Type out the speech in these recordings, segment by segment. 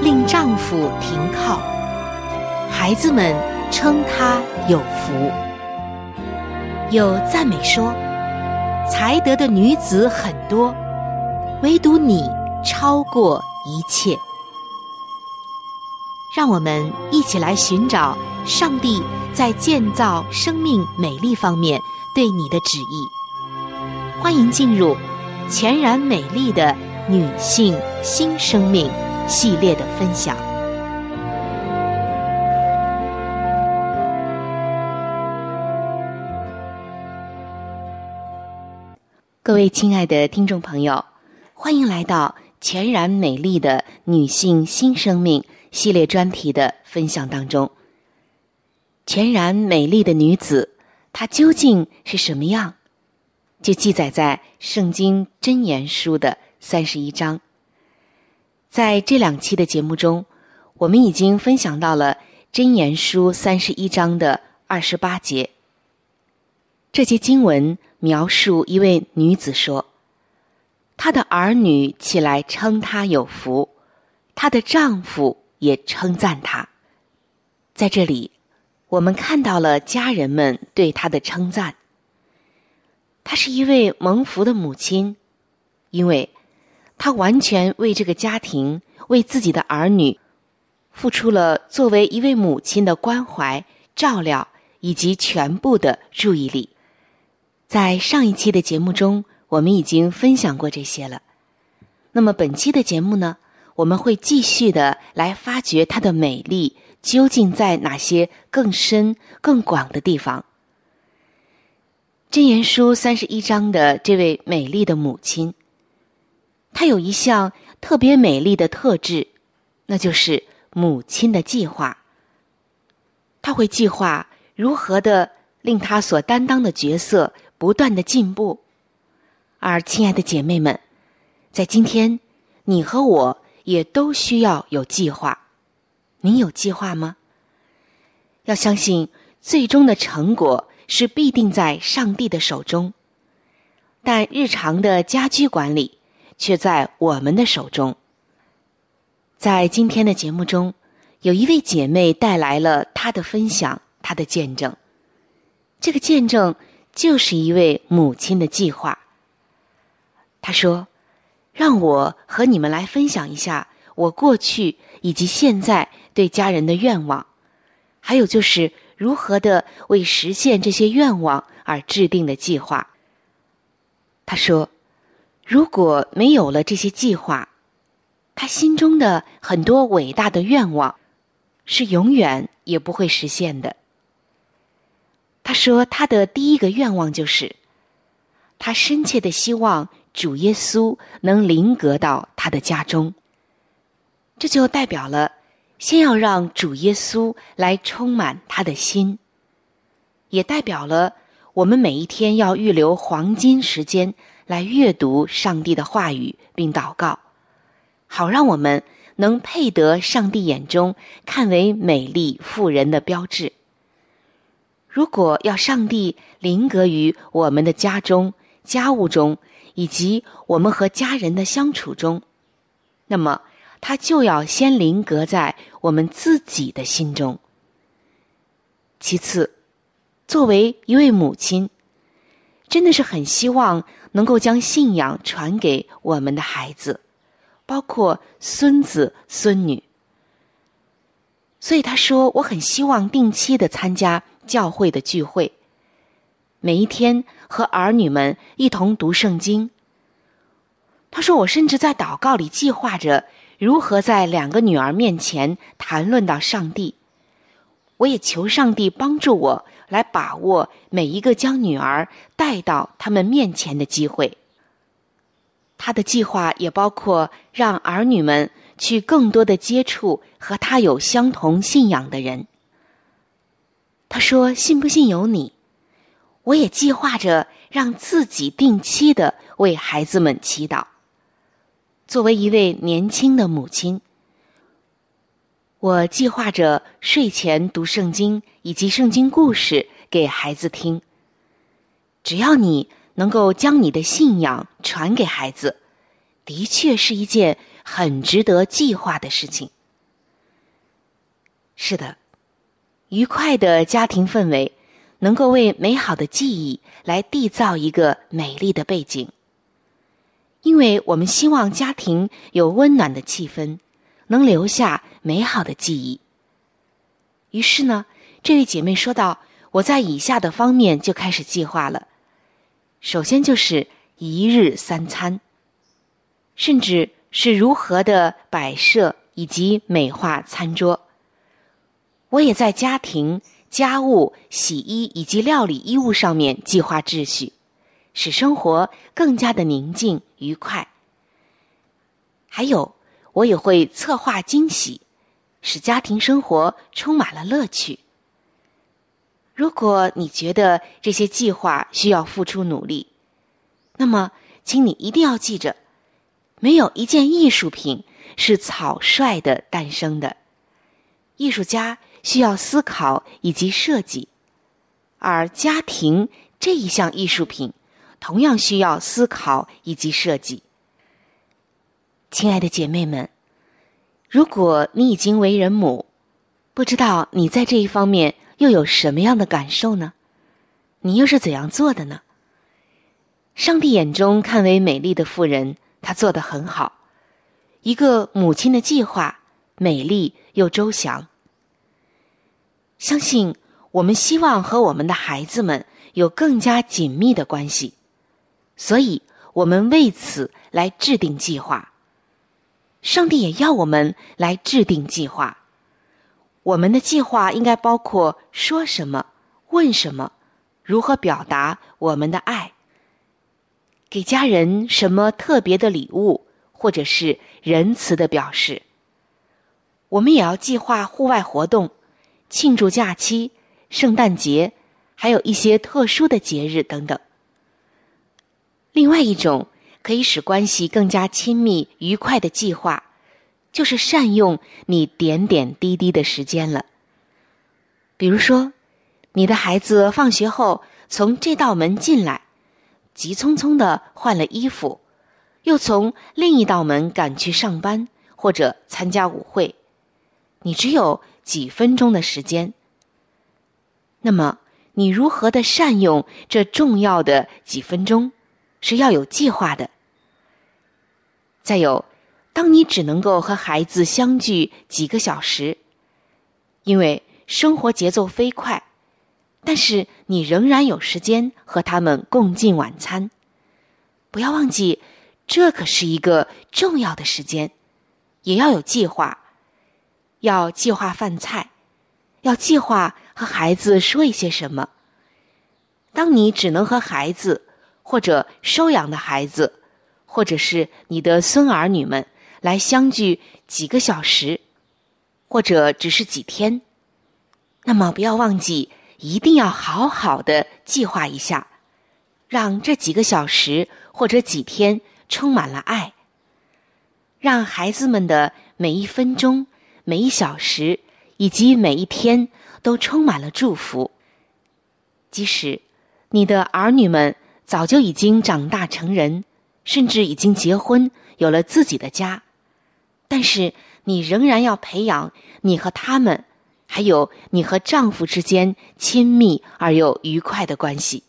令丈夫停靠，孩子们称她有福。有赞美说，才德的女子很多，唯独你超过一切。让我们一起来寻找上帝在建造生命美丽方面对你的旨意。欢迎进入全然美丽的女性新生命。系列的分享。各位亲爱的听众朋友，欢迎来到全然美丽的女性新生命系列专题的分享当中。全然美丽的女子，她究竟是什么样？就记载在《圣经真言书》的三十一章。在这两期的节目中，我们已经分享到了《箴言书》三十一章的二十八节。这节经文描述一位女子说：“她的儿女起来称她有福，她的丈夫也称赞她。”在这里，我们看到了家人们对她的称赞。她是一位蒙福的母亲，因为。她完全为这个家庭、为自己的儿女，付出了作为一位母亲的关怀、照料以及全部的注意力。在上一期的节目中，我们已经分享过这些了。那么本期的节目呢，我们会继续的来发掘她的美丽究竟在哪些更深、更广的地方。箴言书三十一章的这位美丽的母亲。她有一项特别美丽的特质，那就是母亲的计划。她会计划如何的令她所担当的角色不断的进步。而亲爱的姐妹们，在今天，你和我也都需要有计划。你有计划吗？要相信，最终的成果是必定在上帝的手中。但日常的家居管理。却在我们的手中。在今天的节目中，有一位姐妹带来了她的分享，她的见证。这个见证就是一位母亲的计划。她说：“让我和你们来分享一下我过去以及现在对家人的愿望，还有就是如何的为实现这些愿望而制定的计划。”他说：“如果没有了这些计划，他心中的很多伟大的愿望是永远也不会实现的。”他说：“他的第一个愿望就是，他深切的希望主耶稣能临格到他的家中。这就代表了，先要让主耶稣来充满他的心，也代表了。”我们每一天要预留黄金时间来阅读上帝的话语，并祷告，好让我们能配得上帝眼中看为美丽富人的标志。如果要上帝临格于我们的家中、家务中，以及我们和家人的相处中，那么他就要先临格在我们自己的心中。其次。作为一位母亲，真的是很希望能够将信仰传给我们的孩子，包括孙子孙女。所以他说，我很希望定期的参加教会的聚会，每一天和儿女们一同读圣经。他说，我甚至在祷告里计划着如何在两个女儿面前谈论到上帝。我也求上帝帮助我。来把握每一个将女儿带到他们面前的机会。他的计划也包括让儿女们去更多的接触和他有相同信仰的人。他说：“信不信由你。”我也计划着让自己定期的为孩子们祈祷。作为一位年轻的母亲。我计划着睡前读圣经以及圣经故事给孩子听。只要你能够将你的信仰传给孩子，的确是一件很值得计划的事情。是的，愉快的家庭氛围能够为美好的记忆来缔造一个美丽的背景，因为我们希望家庭有温暖的气氛。能留下美好的记忆。于是呢，这位姐妹说道：“我在以下的方面就开始计划了。首先就是一日三餐，甚至是如何的摆设以及美化餐桌。我也在家庭、家务、洗衣以及料理衣物上面计划秩序，使生活更加的宁静愉快。还有。”我也会策划惊喜，使家庭生活充满了乐趣。如果你觉得这些计划需要付出努力，那么，请你一定要记着：没有一件艺术品是草率的诞生的。艺术家需要思考以及设计，而家庭这一项艺术品同样需要思考以及设计。亲爱的姐妹们，如果你已经为人母，不知道你在这一方面又有什么样的感受呢？你又是怎样做的呢？上帝眼中看为美丽的妇人，她做的很好。一个母亲的计划，美丽又周详。相信我们希望和我们的孩子们有更加紧密的关系，所以我们为此来制定计划。上帝也要我们来制定计划。我们的计划应该包括说什么、问什么、如何表达我们的爱、给家人什么特别的礼物，或者是仁慈的表示。我们也要计划户外活动、庆祝假期、圣诞节，还有一些特殊的节日等等。另外一种。可以使关系更加亲密、愉快的计划，就是善用你点点滴滴的时间了。比如说，你的孩子放学后从这道门进来，急匆匆的换了衣服，又从另一道门赶去上班或者参加舞会，你只有几分钟的时间。那么，你如何的善用这重要的几分钟，是要有计划的。再有，当你只能够和孩子相聚几个小时，因为生活节奏飞快，但是你仍然有时间和他们共进晚餐，不要忘记，这可是一个重要的时间，也要有计划，要计划饭菜，要计划和孩子说一些什么。当你只能和孩子，或者收养的孩子，或者是你的孙儿女们来相聚几个小时，或者只是几天，那么不要忘记，一定要好好的计划一下，让这几个小时或者几天充满了爱，让孩子们的每一分钟、每一小时以及每一天都充满了祝福。即使你的儿女们。早就已经长大成人，甚至已经结婚，有了自己的家，但是你仍然要培养你和他们，还有你和丈夫之间亲密而又愉快的关系。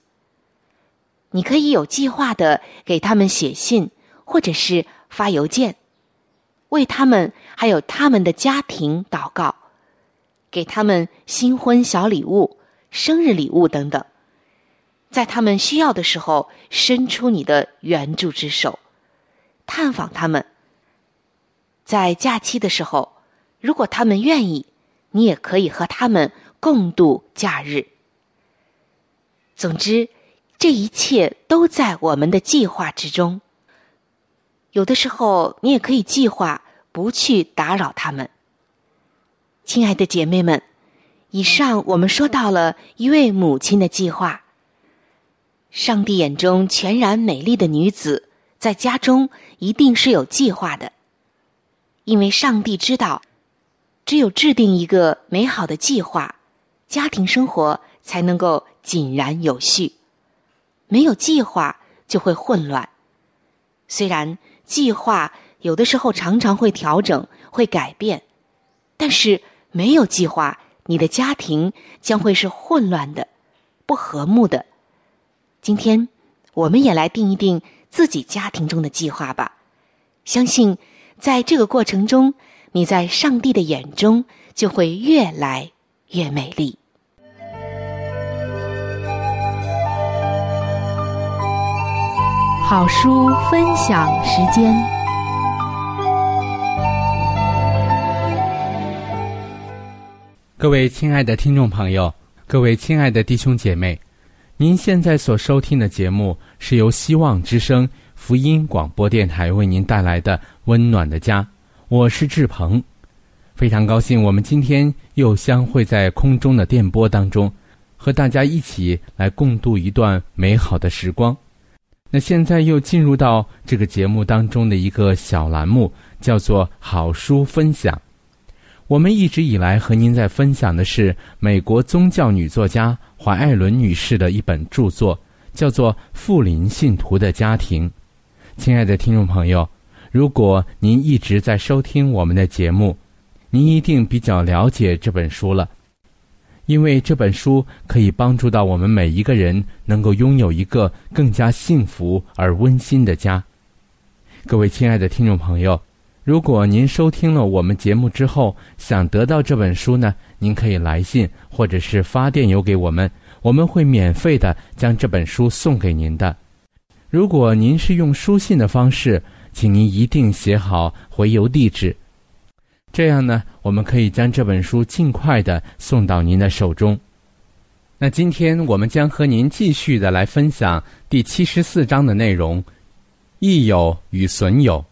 你可以有计划的给他们写信，或者是发邮件，为他们还有他们的家庭祷告，给他们新婚小礼物、生日礼物等等。在他们需要的时候，伸出你的援助之手，探访他们。在假期的时候，如果他们愿意，你也可以和他们共度假日。总之，这一切都在我们的计划之中。有的时候，你也可以计划不去打扰他们。亲爱的姐妹们，以上我们说到了一位母亲的计划。上帝眼中全然美丽的女子，在家中一定是有计划的，因为上帝知道，只有制定一个美好的计划，家庭生活才能够井然有序。没有计划就会混乱。虽然计划有的时候常常会调整、会改变，但是没有计划，你的家庭将会是混乱的、不和睦的。今天，我们也来定一定自己家庭中的计划吧。相信，在这个过程中，你在上帝的眼中就会越来越美丽。好书分享时间，各位亲爱的听众朋友，各位亲爱的弟兄姐妹。您现在所收听的节目是由希望之声福音广播电台为您带来的《温暖的家》，我是志鹏，非常高兴我们今天又相会在空中的电波当中，和大家一起来共度一段美好的时光。那现在又进入到这个节目当中的一个小栏目，叫做“好书分享”。我们一直以来和您在分享的是美国宗教女作家怀艾伦女士的一本著作，叫做《富林信徒的家庭》。亲爱的听众朋友，如果您一直在收听我们的节目，您一定比较了解这本书了，因为这本书可以帮助到我们每一个人能够拥有一个更加幸福而温馨的家。各位亲爱的听众朋友。如果您收听了我们节目之后想得到这本书呢，您可以来信或者是发电邮给我们，我们会免费的将这本书送给您的。如果您是用书信的方式，请您一定写好回邮地址，这样呢，我们可以将这本书尽快的送到您的手中。那今天我们将和您继续的来分享第七十四章的内容：益友与损友。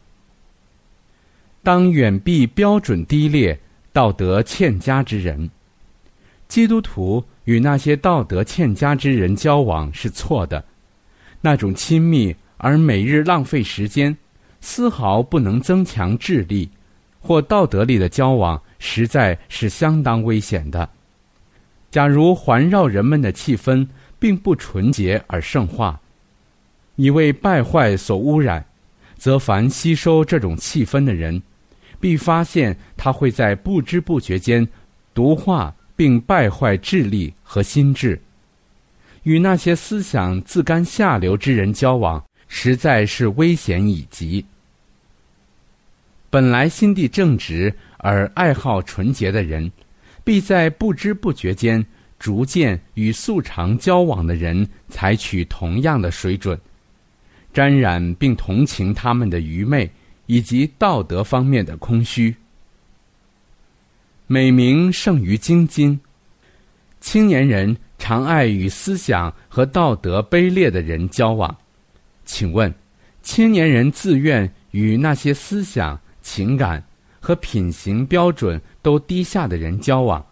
当远避标准低劣、道德欠佳之人。基督徒与那些道德欠佳之人交往是错的，那种亲密而每日浪费时间、丝毫不能增强智力或道德力的交往，实在是相当危险的。假如环绕人们的气氛并不纯洁而圣化，已为败坏所污染，则凡吸收这种气氛的人。必发现他会在不知不觉间毒化并败坏智力和心智。与那些思想自甘下流之人交往，实在是危险已极。本来心地正直而爱好纯洁的人，必在不知不觉间逐渐与素常交往的人采取同样的水准。沾染并同情他们的愚昧以及道德方面的空虚。美名胜于精金，青年人常爱与思想和道德卑劣的人交往。请问，青年人自愿与那些思想、情感和品行标准都低下的人交往，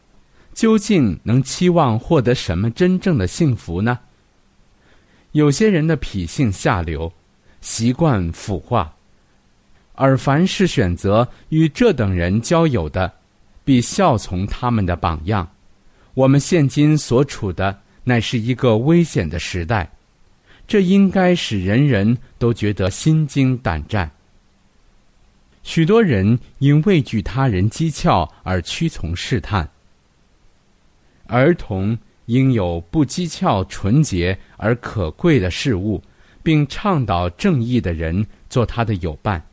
究竟能期望获得什么真正的幸福呢？有些人的脾性下流，习惯腐化，而凡是选择与这等人交友的，必效从他们的榜样。我们现今所处的乃是一个危险的时代。这应该使人人都觉得心惊胆战。许多人因畏惧他人讥诮而屈从试探。儿童应有不讥诮、纯洁而可贵的事物，并倡导正义的人做他的友伴。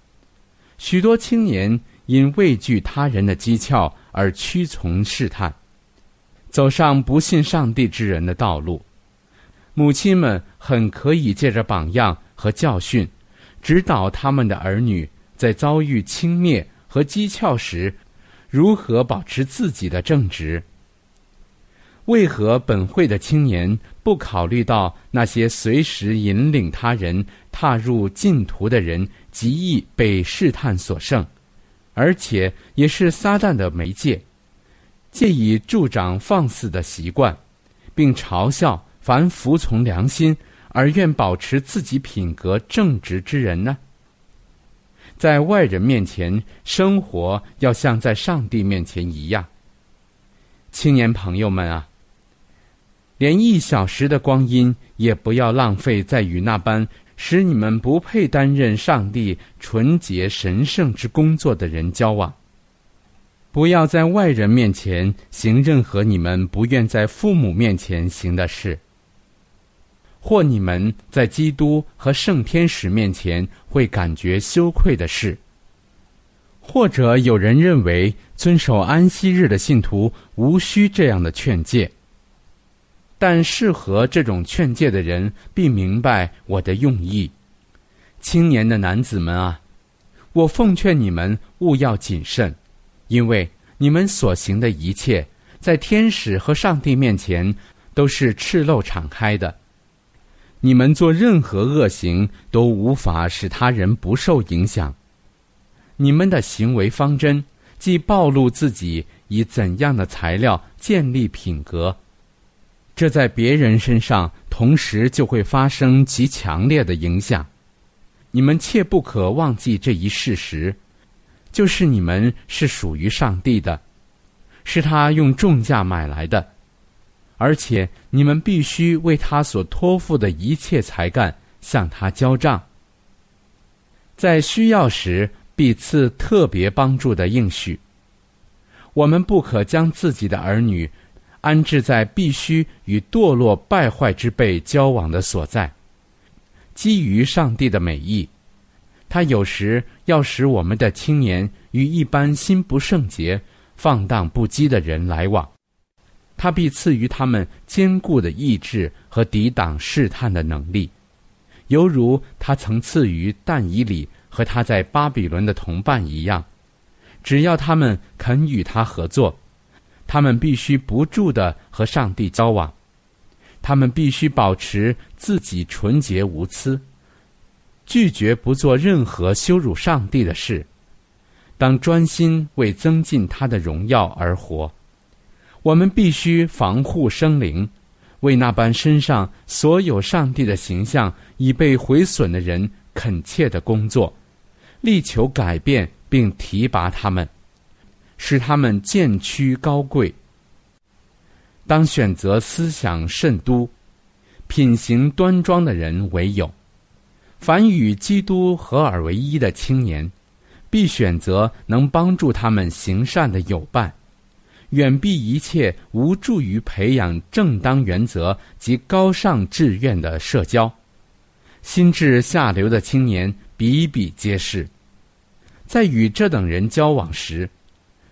许多青年因畏惧他人的讥诮而屈从试探，走上不信上帝之人的道路。母亲们很可以借着榜样和教训，指导他们的儿女在遭遇轻蔑和讥诮时，如何保持自己的正直。为何本会的青年不考虑到那些随时引领他人踏入禁途的人极易被试探所胜，而且也是撒旦的媒介，借以助长放肆的习惯，并嘲笑？凡服从良心而愿保持自己品格正直之人呢，在外人面前生活要像在上帝面前一样。青年朋友们啊，连一小时的光阴也不要浪费在与那般使你们不配担任上帝纯洁神圣之工作的人交往。不要在外人面前行任何你们不愿在父母面前行的事。或你们在基督和圣天使面前会感觉羞愧的事，或者有人认为遵守安息日的信徒无需这样的劝诫，但适合这种劝诫的人必明白我的用意。青年的男子们啊，我奉劝你们务要谨慎，因为你们所行的一切，在天使和上帝面前都是赤露敞开的。你们做任何恶行都无法使他人不受影响。你们的行为方针既暴露自己以怎样的材料建立品格，这在别人身上同时就会发生极强烈的影响。你们切不可忘记这一事实，就是你们是属于上帝的，是他用重价买来的。而且你们必须为他所托付的一切才干向他交账，在需要时必赐特别帮助的应许。我们不可将自己的儿女安置在必须与堕落败坏之辈交往的所在。基于上帝的美意，他有时要使我们的青年与一般心不圣洁、放荡不羁的人来往。他必赐予他们坚固的意志和抵挡试探的能力，犹如他曾赐予但以里和他在巴比伦的同伴一样。只要他们肯与他合作，他们必须不住的和上帝交往，他们必须保持自己纯洁无私，拒绝不做任何羞辱上帝的事，当专心为增进他的荣耀而活。我们必须防护生灵，为那般身上所有上帝的形象已被毁损的人恳切的工作，力求改变并提拔他们，使他们渐趋高贵。当选择思想慎都、品行端庄的人为友，凡与基督合而为一的青年，必选择能帮助他们行善的友伴。远避一切无助于培养正当原则及高尚志愿的社交，心智下流的青年比比皆是。在与这等人交往时，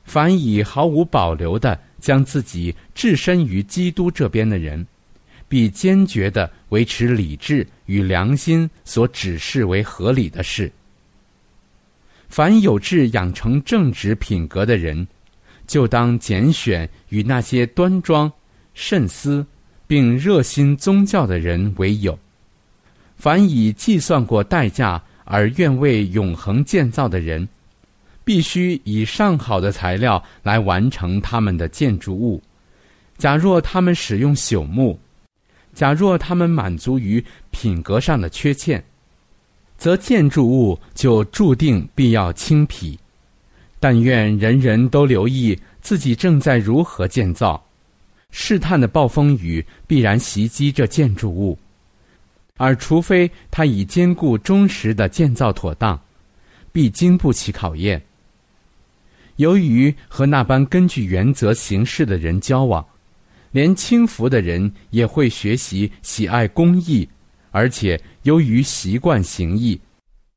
凡以毫无保留的将自己置身于基督这边的人，必坚决地维持理智与良心所指示为合理的事。凡有志养成正直品格的人，就当拣选与那些端庄、慎思，并热心宗教的人为友。凡以计算过代价而愿为永恒建造的人，必须以上好的材料来完成他们的建筑物。假若他们使用朽木，假若他们满足于品格上的缺陷。则建筑物就注定必要轻疲。但愿人人都留意自己正在如何建造。试探的暴风雨必然袭击这建筑物，而除非它已坚固忠实的建造妥当，必经不起考验。由于和那般根据原则行事的人交往，连轻浮的人也会学习喜爱公义。而且由于习惯行义，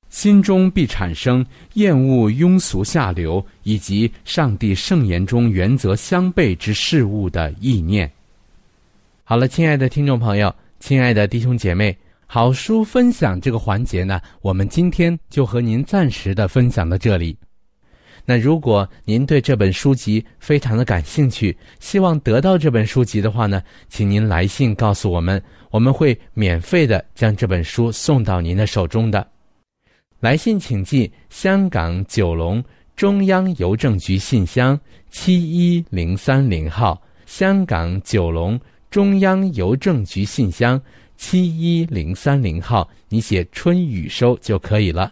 心中必产生厌恶庸俗下流以及上帝圣言中原则相悖之事物的意念。好了，亲爱的听众朋友，亲爱的弟兄姐妹，好书分享这个环节呢，我们今天就和您暂时的分享到这里。那如果您对这本书籍非常的感兴趣，希望得到这本书籍的话呢，请您来信告诉我们，我们会免费的将这本书送到您的手中的。来信请寄香港九龙中央邮政局信箱七一零三零号，香港九龙中央邮政局信箱七一零三零号，你写“春雨收”就可以了。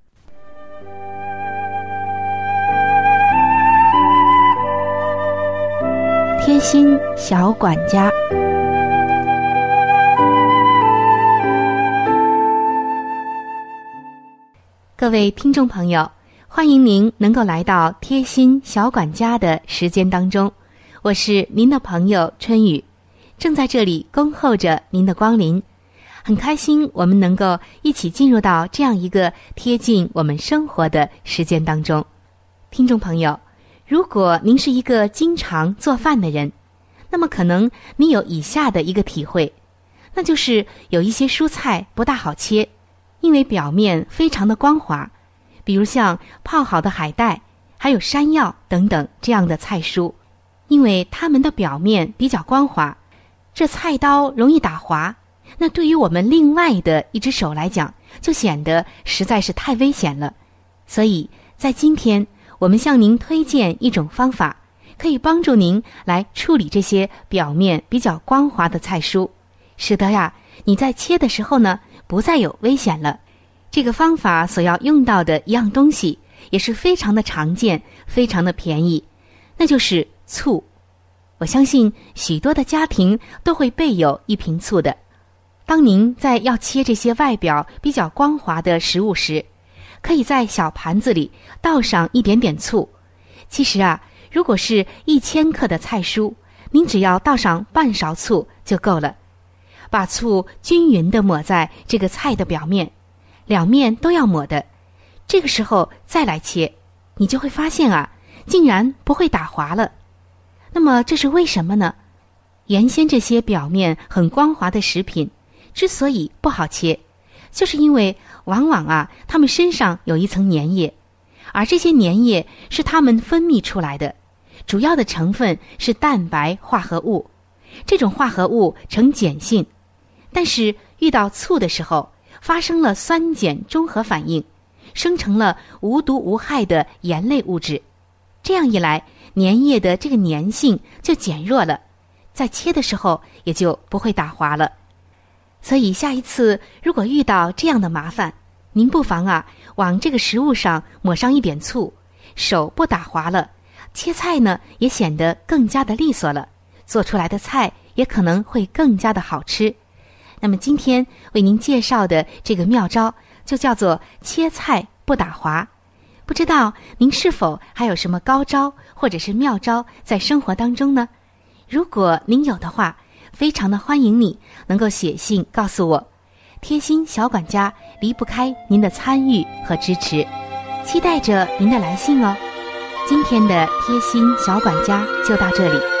贴心小管家，各位听众朋友，欢迎您能够来到贴心小管家的时间当中，我是您的朋友春雨，正在这里恭候着您的光临，很开心我们能够一起进入到这样一个贴近我们生活的时间当中，听众朋友。如果您是一个经常做饭的人，那么可能你有以下的一个体会，那就是有一些蔬菜不大好切，因为表面非常的光滑，比如像泡好的海带，还有山药等等这样的菜蔬，因为它们的表面比较光滑，这菜刀容易打滑，那对于我们另外的一只手来讲，就显得实在是太危险了，所以在今天。我们向您推荐一种方法，可以帮助您来处理这些表面比较光滑的菜蔬，使得呀你在切的时候呢不再有危险了。这个方法所要用到的一样东西也是非常的常见，非常的便宜，那就是醋。我相信许多的家庭都会备有一瓶醋的。当您在要切这些外表比较光滑的食物时，可以在小盘子里倒上一点点醋。其实啊，如果是一千克的菜蔬，您只要倒上半勺醋就够了。把醋均匀的抹在这个菜的表面，两面都要抹的。这个时候再来切，你就会发现啊，竟然不会打滑了。那么这是为什么呢？原先这些表面很光滑的食品，之所以不好切。就是因为往往啊，它们身上有一层粘液，而这些粘液是它们分泌出来的，主要的成分是蛋白化合物。这种化合物呈碱性，但是遇到醋的时候，发生了酸碱中和反应，生成了无毒无害的盐类物质。这样一来，粘液的这个粘性就减弱了，在切的时候也就不会打滑了。所以下一次如果遇到这样的麻烦，您不妨啊往这个食物上抹上一点醋，手不打滑了，切菜呢也显得更加的利索了，做出来的菜也可能会更加的好吃。那么今天为您介绍的这个妙招就叫做切菜不打滑，不知道您是否还有什么高招或者是妙招在生活当中呢？如果您有的话，非常的欢迎你能够写信告诉我。贴心小管家离不开您的参与和支持，期待着您的来信哦。今天的贴心小管家就到这里。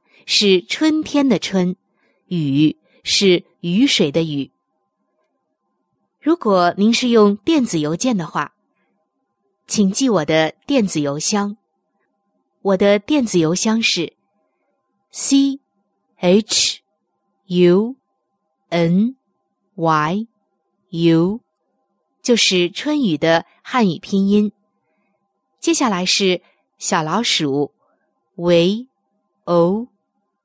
是春天的春，雨是雨水的雨。如果您是用电子邮件的话，请记我的电子邮箱。我的电子邮箱是 c h u n y u，就是春雨的汉语拼音。接下来是小老鼠 v o。